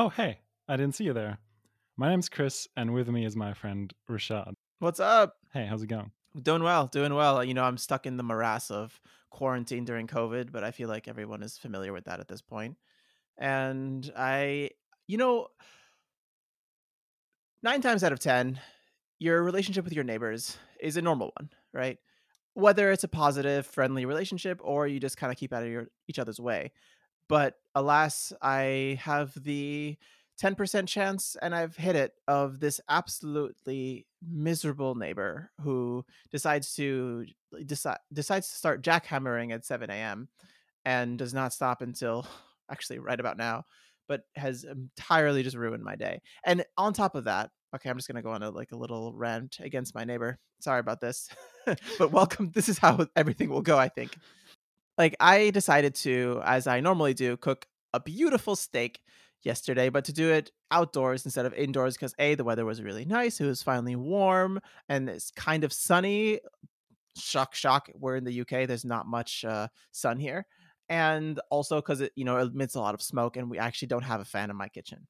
Oh, hey, I didn't see you there. My name's Chris, and with me is my friend Rashad. What's up? Hey, how's it going? Doing well, doing well. You know, I'm stuck in the morass of quarantine during COVID, but I feel like everyone is familiar with that at this point. And I, you know, nine times out of 10, your relationship with your neighbors is a normal one, right? Whether it's a positive, friendly relationship or you just kind of keep out of your, each other's way. But alas, I have the 10% chance and I've hit it of this absolutely miserable neighbor who decides to decide decides to start jackhammering at 7 a.m. and does not stop until actually right about now, but has entirely just ruined my day. And on top of that, okay, I'm just gonna go on a like a little rant against my neighbor. Sorry about this. but welcome. This is how everything will go, I think. Like I decided to, as I normally do, cook a beautiful steak yesterday, but to do it outdoors instead of indoors because A, the weather was really nice. It was finally warm and it's kind of sunny. Shock, shock. We're in the UK. There's not much uh, sun here. And also because it, you know, emits a lot of smoke and we actually don't have a fan in my kitchen.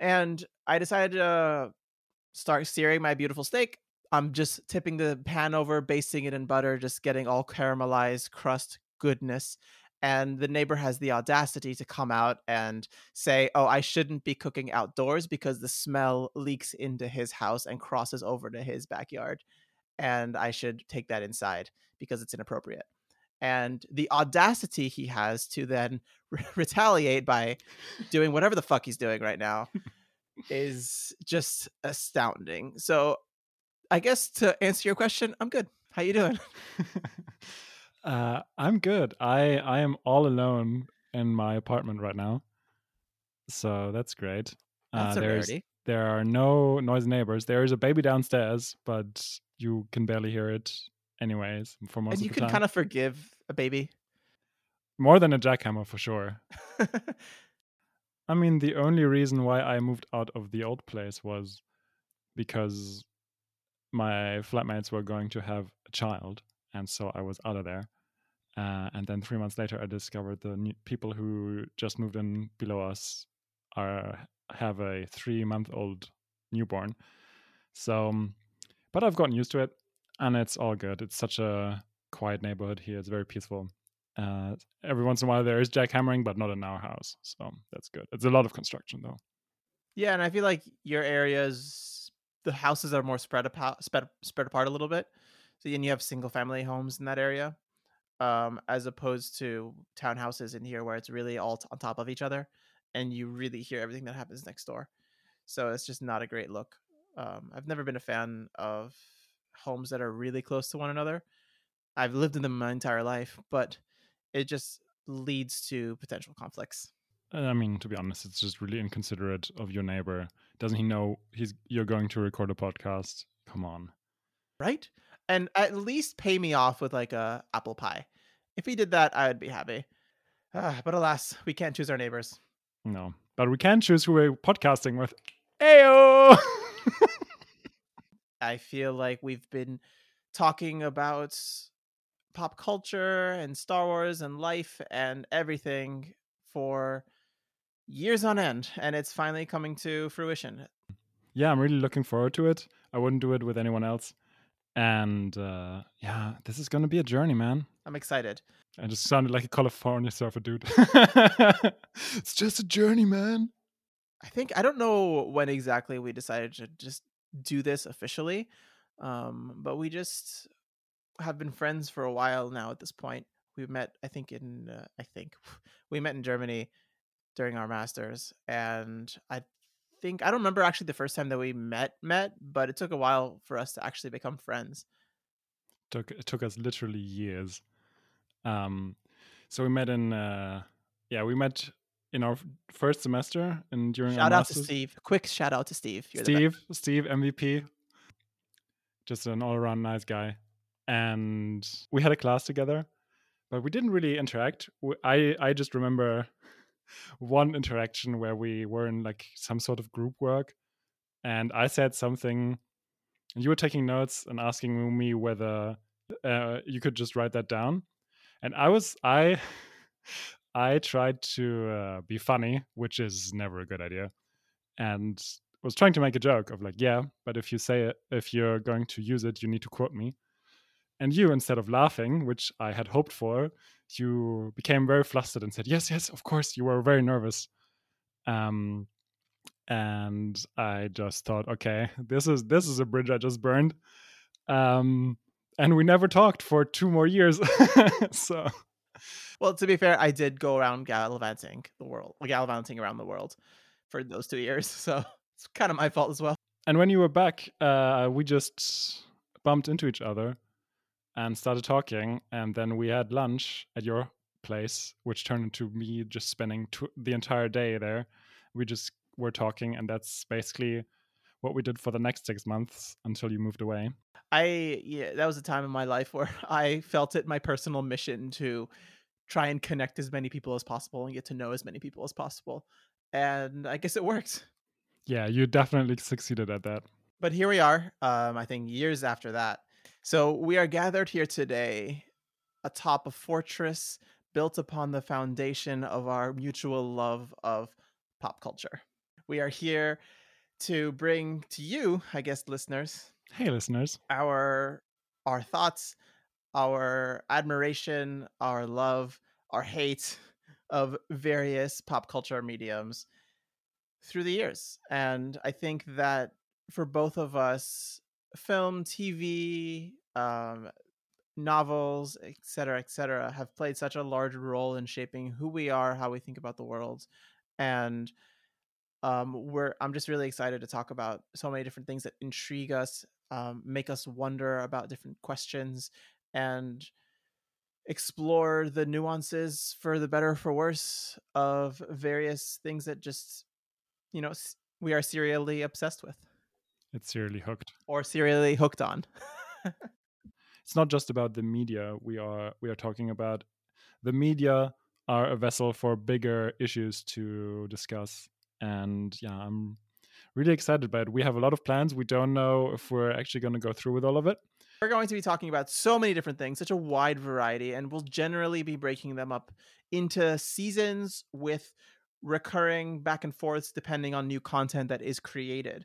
And I decided to start searing my beautiful steak. I'm just tipping the pan over, basting it in butter, just getting all caramelized crust goodness and the neighbor has the audacity to come out and say, "Oh, I shouldn't be cooking outdoors because the smell leaks into his house and crosses over to his backyard, and I should take that inside because it's inappropriate." And the audacity he has to then re- retaliate by doing whatever the fuck he's doing right now is just astounding. So, I guess to answer your question, I'm good. How you doing? Uh, I'm good. I I am all alone in my apartment right now, so that's great. That's uh, a there's, rarity. There are no noisy neighbors. There is a baby downstairs, but you can barely hear it, anyways. For most and you can kind of forgive a baby. More than a jackhammer, for sure. I mean, the only reason why I moved out of the old place was because my flatmates were going to have a child, and so I was out of there. Uh, and then three months later, I discovered the people who just moved in below us are have a three month old newborn. So, um, but I've gotten used to it, and it's all good. It's such a quiet neighborhood here. It's very peaceful. Uh, every once in a while there is jackhammering, but not in our house, so that's good. It's a lot of construction though. Yeah, and I feel like your areas, the houses are more spread apart, spread, spread apart a little bit. So, and you have single family homes in that area um, as opposed to townhouses in here where it's really all t- on top of each other and you really hear everything that happens next door. So it's just not a great look. Um, I've never been a fan of homes that are really close to one another. I've lived in them my entire life, but it just leads to potential conflicts. I mean, to be honest, it's just really inconsiderate of your neighbor. Doesn't he know he's you're going to record a podcast? Come on. Right? And at least pay me off with like a apple pie. If he did that, I would be happy. Uh, but alas, we can't choose our neighbors. No, but we can choose who we're podcasting with. Ayo! I feel like we've been talking about pop culture and Star Wars and life and everything for years on end, and it's finally coming to fruition. Yeah, I'm really looking forward to it. I wouldn't do it with anyone else. And uh, yeah, this is gonna be a journey, man. I'm excited. I just sounded like a California surfer dude. it's just a journey, man. I think I don't know when exactly we decided to just do this officially, um, but we just have been friends for a while now. At this point, we met. I think in uh, I think we met in Germany during our masters, and I think I don't remember actually the first time that we met met, but it took a while for us to actually become friends. Took it took us literally years. Um, so we met in uh, yeah we met in our first semester and during shout out masters. to Steve. Quick shout out to Steve. You're Steve, Steve MVP, just an all around nice guy, and we had a class together, but we didn't really interact. I I just remember one interaction where we were in like some sort of group work and I said something and you were taking notes and asking me whether uh, you could just write that down and I was I I tried to uh, be funny, which is never a good idea, and was trying to make a joke of like, yeah, but if you say it, if you're going to use it, you need to quote me. And you, instead of laughing, which I had hoped for, you became very flustered and said, yes, yes, of course. You were very nervous. Um, and I just thought, okay, this is this is a bridge I just burned. Um, and we never talked for two more years. so, well, to be fair, I did go around gallivanting the world, gallivanting around the world for those two years. So it's kind of my fault as well. And when you were back, uh, we just bumped into each other and started talking, and then we had lunch at your place, which turned into me just spending the entire day there. We just were talking, and that's basically what we did for the next six months until you moved away. I yeah, that was a time in my life where I felt it my personal mission to try and connect as many people as possible and get to know as many people as possible. And I guess it worked. Yeah, you definitely succeeded at that. But here we are, um, I think years after that. So we are gathered here today atop a fortress built upon the foundation of our mutual love of pop culture. We are here to bring to you, I guess, listeners. Hey, listeners. Our our thoughts, our admiration, our love, our hate of various pop culture mediums through the years. And I think that for both of us, film, TV, um, novels, etc., etc., have played such a large role in shaping who we are, how we think about the world, and um, we're I'm just really excited to talk about so many different things that intrigue us, um, make us wonder about different questions, and explore the nuances for the better for worse of various things that just you know we are serially obsessed with. It's serially hooked. Or serially hooked on. it's not just about the media we are we are talking about. The media are a vessel for bigger issues to discuss and yeah, I'm really excited about it. We have a lot of plans. We don't know if we're actually going to go through with all of it. We're going to be talking about so many different things, such a wide variety, and we'll generally be breaking them up into seasons with recurring back and forths depending on new content that is created.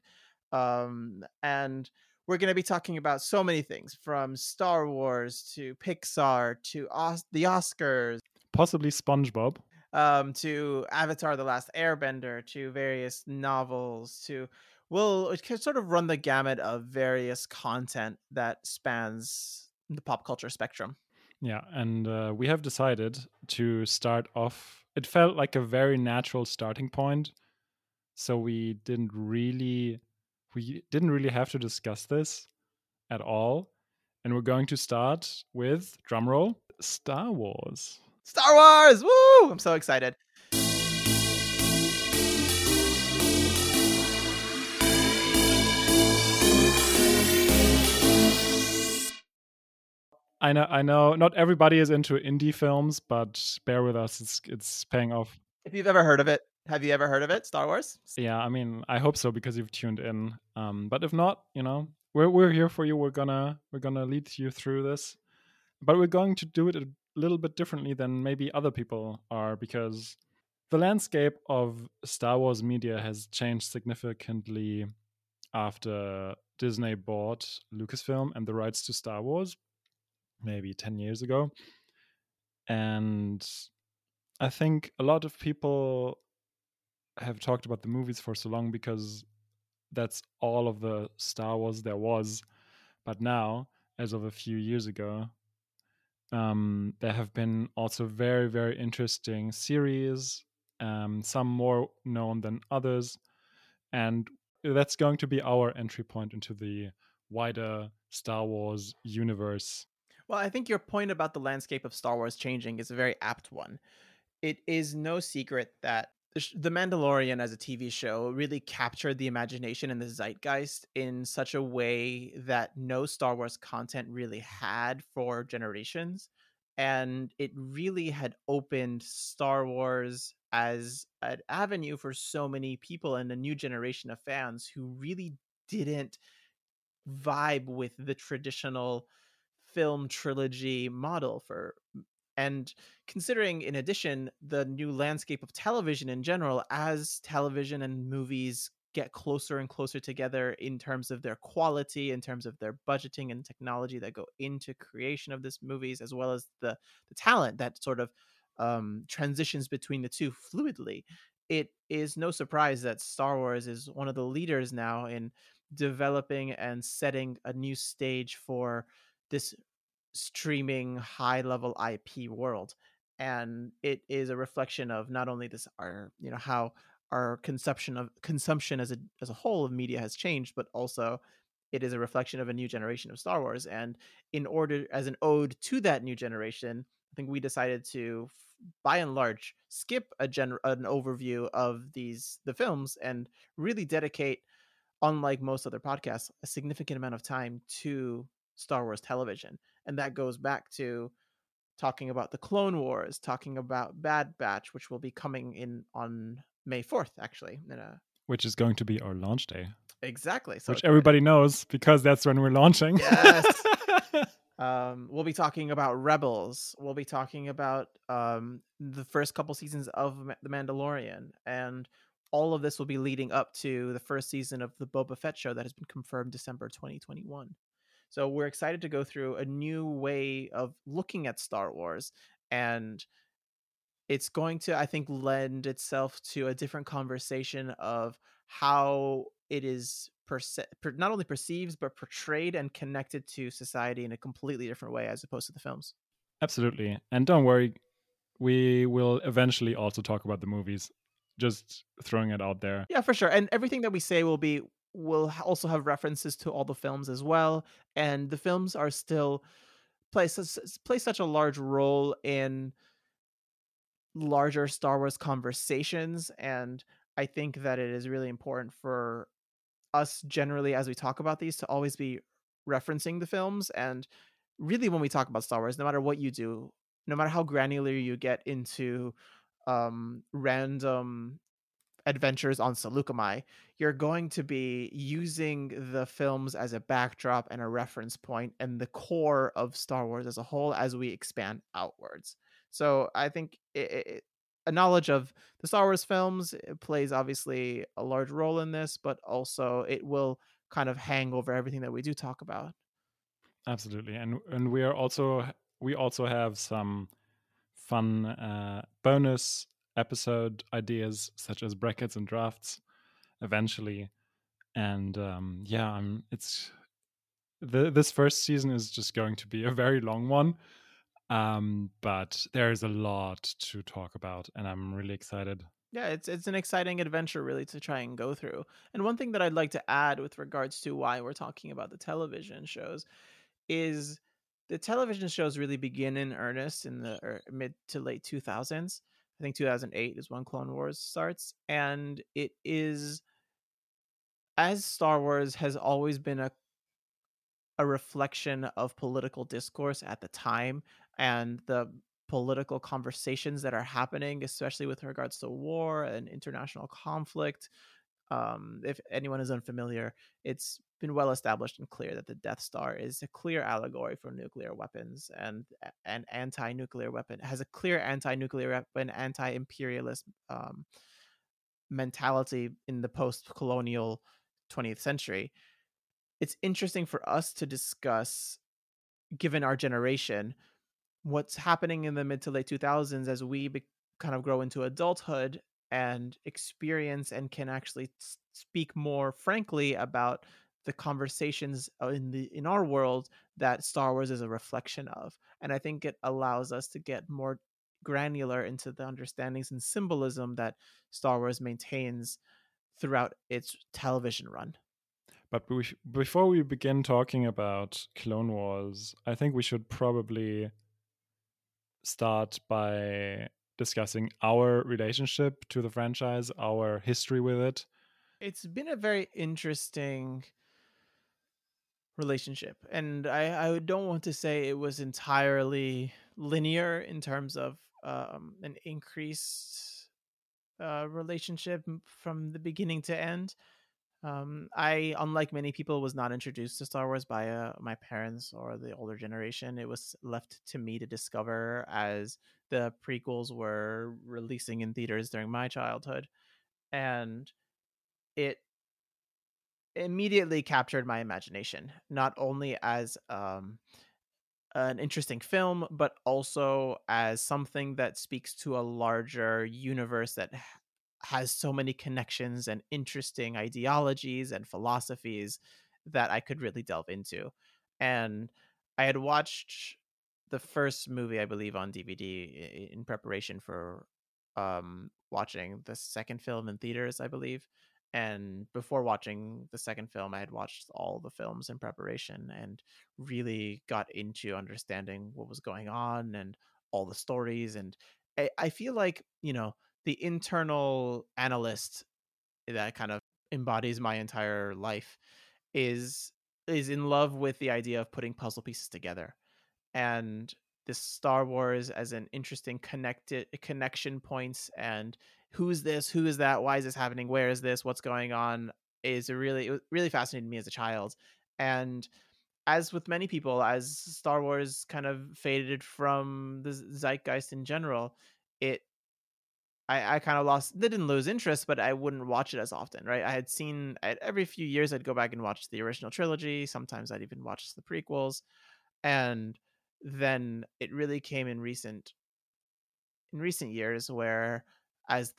Um, and we're going to be talking about so many things from Star Wars to Pixar to Os- the Oscars, possibly SpongeBob um, to Avatar: The Last Airbender, to various novels, to we'll sort of run the gamut of various content that spans the pop culture spectrum. Yeah, and uh, we have decided to start off. It felt like a very natural starting point, so we didn't really we didn't really have to discuss this at all. And we're going to start with drumroll Star Wars. Star Wars! Woo! I'm so excited. I know, I know. Not everybody is into indie films, but bear with us; it's it's paying off. If you've ever heard of it, have you ever heard of it? Star Wars? Yeah, I mean, I hope so because you've tuned in. Um, but if not, you know, we're we're here for you. We're gonna we're gonna lead you through this, but we're going to do it a little bit differently than maybe other people are because the landscape of Star Wars media has changed significantly after Disney bought Lucasfilm and the rights to Star Wars maybe 10 years ago. And I think a lot of people have talked about the movies for so long because that's all of the Star Wars there was. But now, as of a few years ago, um, there have been also very, very interesting series, um, some more known than others. And that's going to be our entry point into the wider Star Wars universe. Well, I think your point about the landscape of Star Wars changing is a very apt one. It is no secret that the Mandalorian as a TV show really captured the imagination and the zeitgeist in such a way that no Star Wars content really had for generations. And it really had opened Star Wars as an avenue for so many people and a new generation of fans who really didn't vibe with the traditional film trilogy model for And considering, in addition, the new landscape of television in general, as television and movies get closer and closer together in terms of their quality, in terms of their budgeting and technology that go into creation of this movies, as well as the the talent that sort of um, transitions between the two fluidly. It is no surprise that Star Wars is one of the leaders now in developing and setting a new stage for this streaming high level IP world. And it is a reflection of not only this our you know how our conception of consumption as a as a whole of media has changed, but also it is a reflection of a new generation of Star Wars. And in order as an ode to that new generation, I think we decided to by and large skip a gen an overview of these the films and really dedicate unlike most other podcasts a significant amount of time to Star Wars television and that goes back to talking about the Clone Wars, talking about Bad Batch, which will be coming in on May 4th, actually. A... Which is going to be our launch day. Exactly. So which everybody knows because that's when we're launching. Yes. um, we'll be talking about Rebels. We'll be talking about um, the first couple seasons of The Mandalorian. And all of this will be leading up to the first season of the Boba Fett show that has been confirmed December 2021. So we're excited to go through a new way of looking at Star Wars and it's going to I think lend itself to a different conversation of how it is perce- per- not only perceived but portrayed and connected to society in a completely different way as opposed to the films. Absolutely. And don't worry, we will eventually also talk about the movies. Just throwing it out there. Yeah, for sure. And everything that we say will be will also have references to all the films as well and the films are still play play such a large role in larger Star Wars conversations and I think that it is really important for us generally as we talk about these to always be referencing the films and really when we talk about Star Wars no matter what you do no matter how granular you get into um random adventures on Saleucami, you're going to be using the films as a backdrop and a reference point and the core of Star Wars as a whole as we expand outwards. So I think it, it, a knowledge of the Star Wars films plays obviously a large role in this, but also it will kind of hang over everything that we do talk about. Absolutely, and and we are also we also have some fun uh, bonus episode ideas such as brackets and drafts eventually. And um yeah i'm it's the this first season is just going to be a very long one um but there's a lot to talk about and i'm really excited. Yeah it's it's an exciting adventure really to try and go through. And one thing that i'd like to add with regards to why we're talking about the television shows is the television shows really begin in earnest in the er, mid to late 2000s I think 2008 is when Clone Wars starts, and it is as Star Wars has always been a a reflection of political discourse at the time and the political conversations that are happening, especially with regards to war and international conflict. Um, if anyone is unfamiliar, it's been well established and clear that the Death Star is a clear allegory for nuclear weapons and an anti-nuclear weapon has a clear anti-nuclear weapon, anti-imperialist um, mentality in the post-colonial 20th century. It's interesting for us to discuss, given our generation, what's happening in the mid to late 2000s as we be- kind of grow into adulthood and experience and can actually speak more frankly about the conversations uh, in the in our world that Star Wars is a reflection of. And I think it allows us to get more granular into the understandings and symbolism that Star Wars maintains throughout its television run. But before we begin talking about Clone Wars, I think we should probably start by discussing our relationship to the franchise, our history with it. It's been a very interesting relationship. And I, I don't want to say it was entirely linear in terms of um, an increased uh, relationship from the beginning to end. Um, I, unlike many people, was not introduced to Star Wars by uh, my parents or the older generation. It was left to me to discover as the prequels were releasing in theaters during my childhood, and it immediately captured my imagination. Not only as um, an interesting film, but also as something that speaks to a larger universe that has so many connections and interesting ideologies and philosophies that I could really delve into. And I had watched the first movie, I believe, on DVD in preparation for um, watching the second film in theaters, I believe. And before watching the second film, I had watched all the films in preparation and really got into understanding what was going on and all the stories. And I, I feel like, you know, the internal analyst that kind of embodies my entire life is is in love with the idea of putting puzzle pieces together. And this star wars as an interesting connected connection points and who's this who is that why is this happening where is this what's going on is really it really fascinated me as a child. And as with many people as star wars kind of faded from the zeitgeist in general it I, I kind of lost They didn't lose interest, but I wouldn't watch it as often, right? I had seen every few years I'd go back and watch the original trilogy. Sometimes I'd even watch the prequels, and then it really came in recent in recent years where as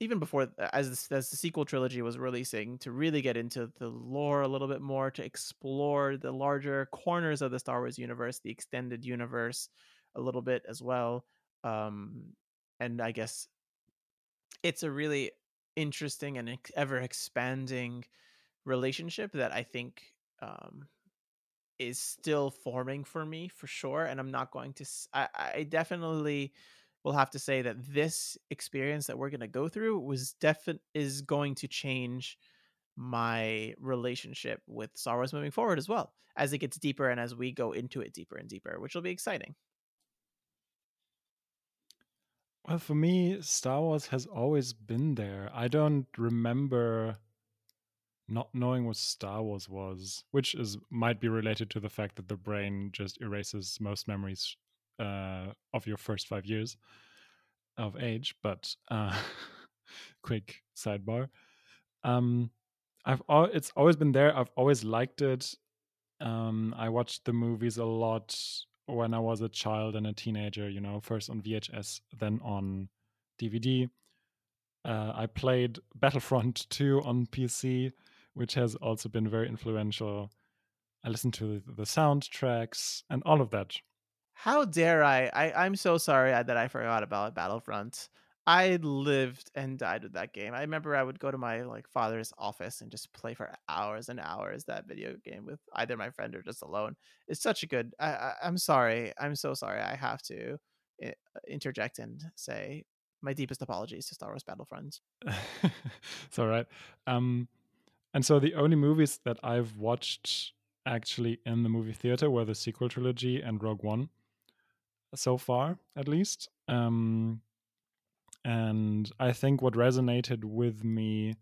even before as as the sequel trilogy was releasing to really get into the lore a little bit more to explore the larger corners of the Star Wars universe, the extended universe a little bit as well. Um, and I guess it's a really interesting and ever expanding relationship that I think um, is still forming for me for sure. And I'm not going to, I, I definitely will have to say that this experience that we're going to go through was definite is going to change my relationship with Star Wars moving forward as well as it gets deeper and as we go into it deeper and deeper, which will be exciting. Well, for me, Star Wars has always been there. I don't remember not knowing what Star Wars was, which is might be related to the fact that the brain just erases most memories uh, of your first five years of age. But uh, quick sidebar. Um, I've al- it's always been there. I've always liked it. Um, I watched the movies a lot when I was a child and a teenager, you know, first on VHS, then on DVD. Uh, I played Battlefront 2 on PC, which has also been very influential. I listened to the soundtracks and all of that. How dare I? I I'm so sorry that I forgot about Battlefront. I lived and died with that game. I remember I would go to my like father's office and just play for hours and hours that video game with either my friend or just alone. It's such a good. I, I am sorry. I'm so sorry. I have to eh, interject and say my deepest apologies to Star Wars Battlefront. it's all right. Um, and so the only movies that I've watched actually in the movie theater were the sequel trilogy and Rogue One. So far, at least. Um, and I think what resonated with me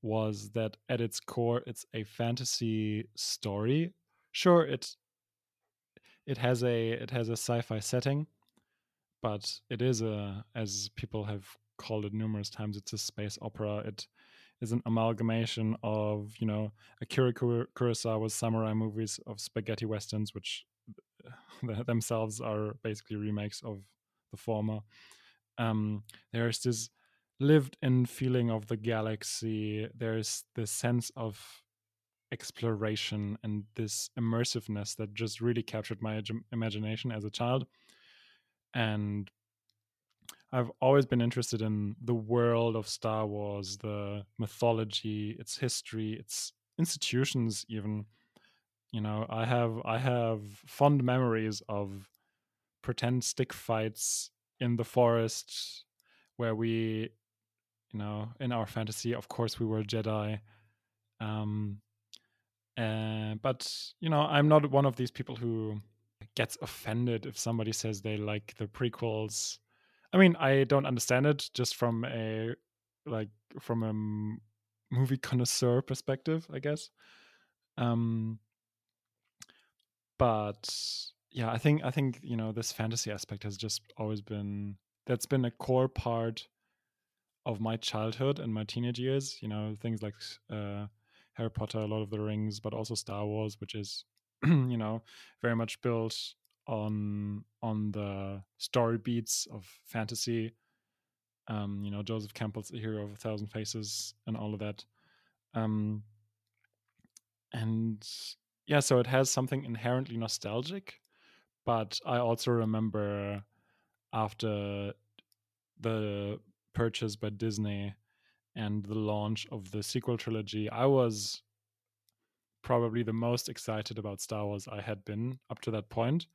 was that at its core, it's a fantasy story. Sure, it it has a it has a sci-fi setting, but it is a as people have called it numerous times, it's a space opera. It is an amalgamation of you know Akira Kurosawa's samurai movies of spaghetti westerns, which themselves are basically remakes of the former um, there's this lived in feeling of the galaxy there's this sense of exploration and this immersiveness that just really captured my imagination as a child and I've always been interested in the world of Star Wars, the mythology, its history, its institutions even. You know, I have I have fond memories of pretend stick fights in the forest where we you know in our fantasy of course we were jedi um uh, but you know i'm not one of these people who gets offended if somebody says they like the prequels i mean i don't understand it just from a like from a movie connoisseur perspective, I guess. Um, but yeah, I think I think you know this fantasy aspect has just always been that's been a core part of my childhood and my teenage years. You know, things like uh, Harry Potter, Lord of the Rings, but also Star Wars, which is you know very much built on on the story beats of fantasy. Um, you know, Joseph Campbell's A Hero of a Thousand Faces and all of that. Um, and yeah, so it has something inherently nostalgic, but I also remember after the purchase by Disney and the launch of the sequel trilogy, I was probably the most excited about Star Wars I had been up to that point.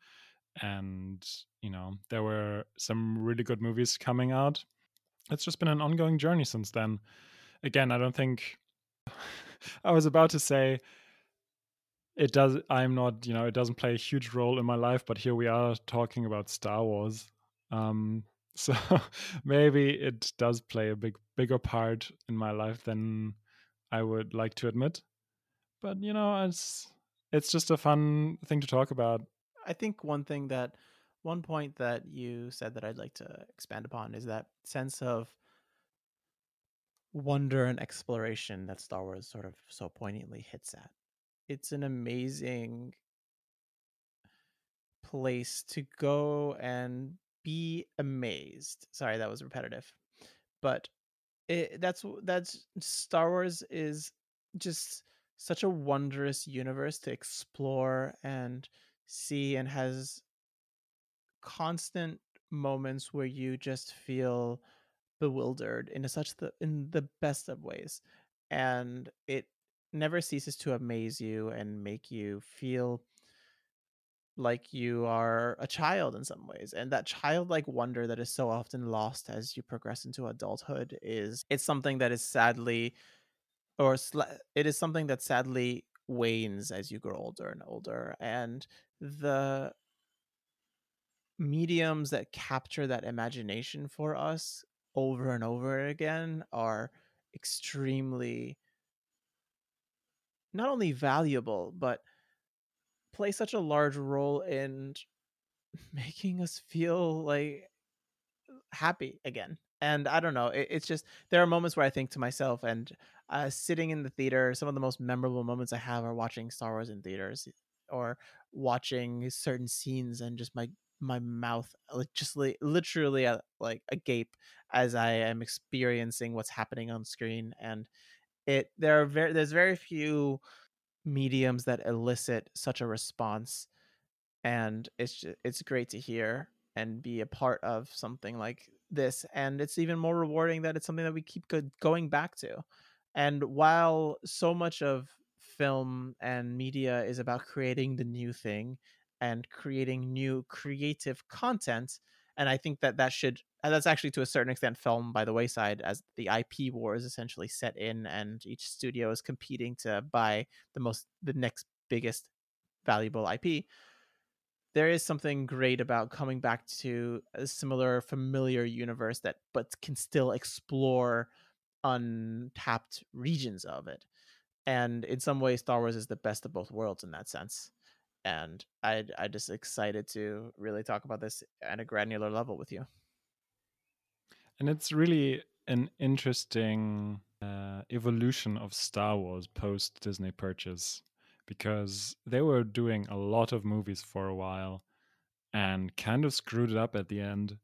And, you know, there were some really good movies coming out. It's just been an ongoing journey since then. Again, I don't think I was about to say it does i'm not you know it doesn't play a huge role in my life but here we are talking about star wars. Um so maybe it does play a big bigger part in my life than i would like to admit. But you know it's it's just a fun thing to talk about. I think one thing that one point that you said that i'd like to expand upon is that sense of wonder and exploration that star wars sort of so poignantly hits at it's an amazing place to go and be amazed. Sorry, that was repetitive. But it, that's that's Star Wars is just such a wondrous universe to explore and see and has constant moments where you just feel bewildered in such the in the best of ways and it never ceases to amaze you and make you feel like you are a child in some ways and that childlike wonder that is so often lost as you progress into adulthood is it's something that is sadly or it is something that sadly wanes as you grow older and older and the mediums that capture that imagination for us over and over again are extremely not only valuable but play such a large role in making us feel like happy again. And i don't know it, it's just there are moments where i think to myself and uh, sitting in the theater some of the most memorable moments i have are watching star wars in theaters or watching certain scenes and just my my mouth just li- literally uh, like agape as i am experiencing what's happening on screen. And it there are very there's very few mediums that elicit such a response and it's just, it's great to hear and be a part of something like this and it's even more rewarding that it's something that we keep going back to. And while so much of film and media is about creating the new thing and creating new creative content and I think that that should Uh, that's actually to a certain extent film by the wayside as the IP war is essentially set in and each studio is competing to buy the most the next biggest valuable IP. There is something great about coming back to a similar familiar universe that but can still explore untapped regions of it. And in some ways Star Wars is the best of both worlds in that sense and I I just excited to really talk about this at a granular level with you. And it's really an interesting uh, evolution of Star Wars post Disney purchase because they were doing a lot of movies for a while and kind of screwed it up at the end.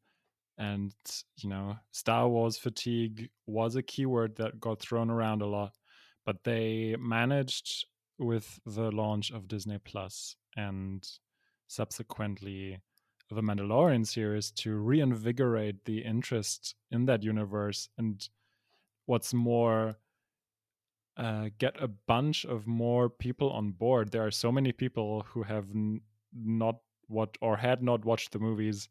And, you know, Star Wars fatigue was a keyword that got thrown around a lot, but they managed with the launch of Disney Plus and subsequently the Mandalorian series to reinvigorate the interest in that universe and what's more uh, get a bunch of more people on board. There are so many people who have not what or had not watched the movies,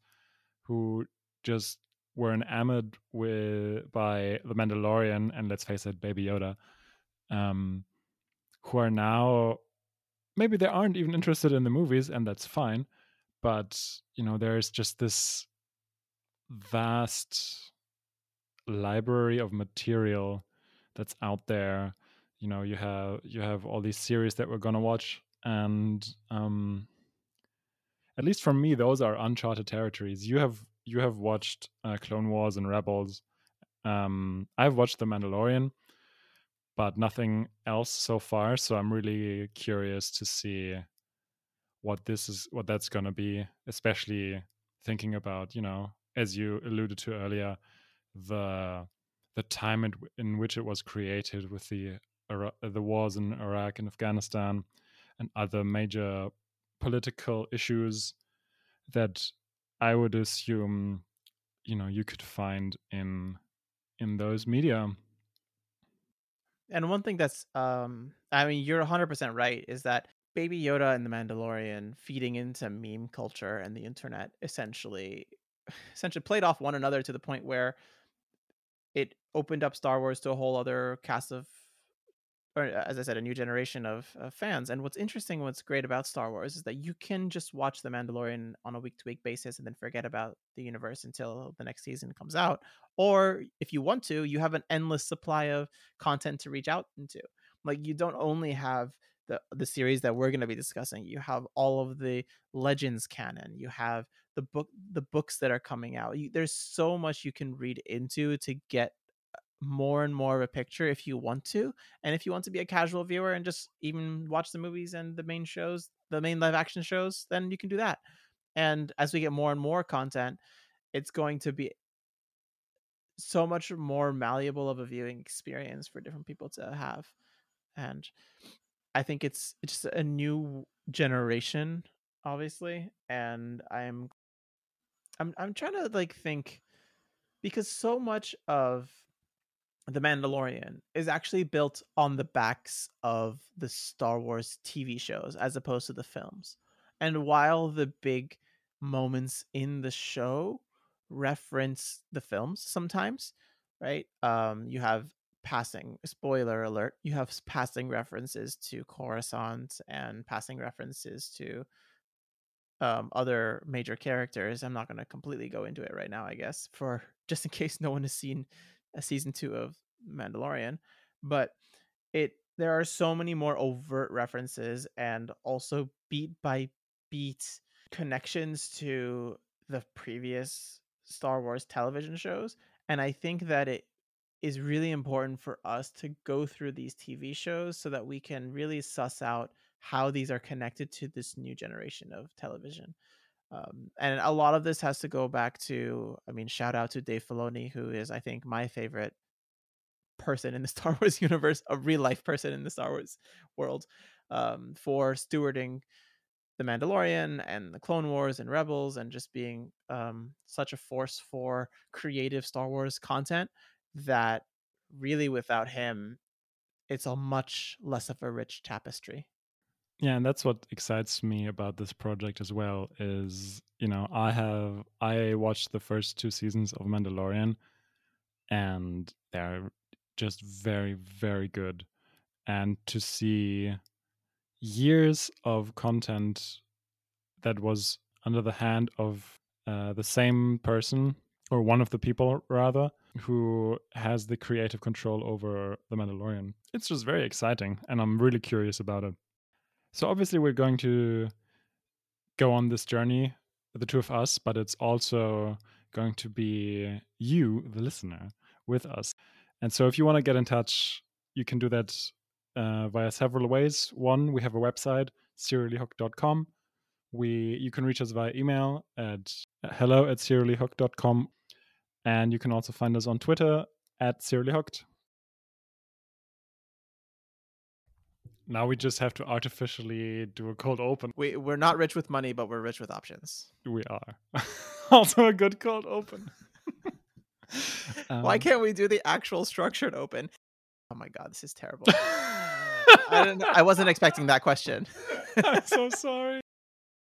who just were enamored with by the Mandalorian and let's face it, Baby Yoda, um, who are now maybe they aren't even interested in the movies and that's fine but you know there's just this vast library of material that's out there. You know, you have you have all these series that we're gonna watch, and um, at least for me, those are uncharted territories. You have you have watched uh, Clone Wars and Rebels. Um, I've watched The Mandalorian, but nothing else so far. So I'm really curious to see what this is, what that's going to be, especially thinking about, you know, as you alluded to earlier, the the time in, in which it was created with the the wars in Iraq and Afghanistan and other major political issues that I would assume, you know, you could find in in those media. And one thing that's, um, I mean, you're 100% right, is that Baby Yoda and the Mandalorian feeding into meme culture and the internet essentially, essentially played off one another to the point where it opened up Star Wars to a whole other cast of or uh, as I said, a new generation of, of, fans. And what's interesting, what's great about Star Wars is that you can just watch The Mandalorian on a week to week basis and then forget about the universe until the next season comes out. Or if you want to, you have an endless supply of content to reach out into. Like you don't only have the the series that we're going to be discussing. You have all of the Legends canon. You have the book the books that are coming out. You, there's so much you can read into to get uh, more and more of a picture if you want to and if you want to be a casual viewer and just even watch the movies and the main shows the main live action shows then you can do that and as we get more and more content it's going to be so much more malleable of a viewing experience for different people to have and i think it's just a new generation obviously and i'm i'm i'm trying to like think because so much of the Mandalorian is actually built on the backs of the Star Wars TV shows as opposed to the films. And while the big moments in the show reference the films sometimes, right? Um, you have passing spoiler alert, you have passing references to Coruscant and passing references to um, other major characters. I'm not going to completely go into it right now, I guess, for just in case no one has seen a season two of Mandalorian, but it there are so many more overt references and also beat by beat connections to the previous Star Wars television shows. And I think that it is really important for us to go through these TV shows so that we can really suss out how these are connected to this new generation of television. Um, and a lot of this has to go back to, I mean, shout out to Dave Filoni, who is, I think, my favorite person in the Star Wars universe, a real life person in the Star Wars world, um, for stewarding the Mandalorian and the Clone Wars and Rebels, and just being um, such a force for creative Star Wars content that really, without him, it's a much less of a rich tapestry. Yeah, and that's what excites me about this project as well. Is you know I have I watched the first two seasons of Mandalorian, and they're just very very good and to see years of content that was under the hand of uh, the same person or one of the people rather who has the creative control over the mandalorian it's just very exciting and i'm really curious about it so obviously we're going to go on this journey the two of us but it's also going to be you the listener with us and so if you want to get in touch, you can do that uh, via several ways. One, we have a website, seriallyhooked.com. We you can reach us via email at hello at seriallyhooked.com. And you can also find us on Twitter at seriallyhooked. Now we just have to artificially do a cold open. We we're not rich with money, but we're rich with options. We are. also a good cold open. Um, Why can't we do the actual structured open? Oh my god, this is terrible. I, I wasn't expecting that question. I'm so sorry.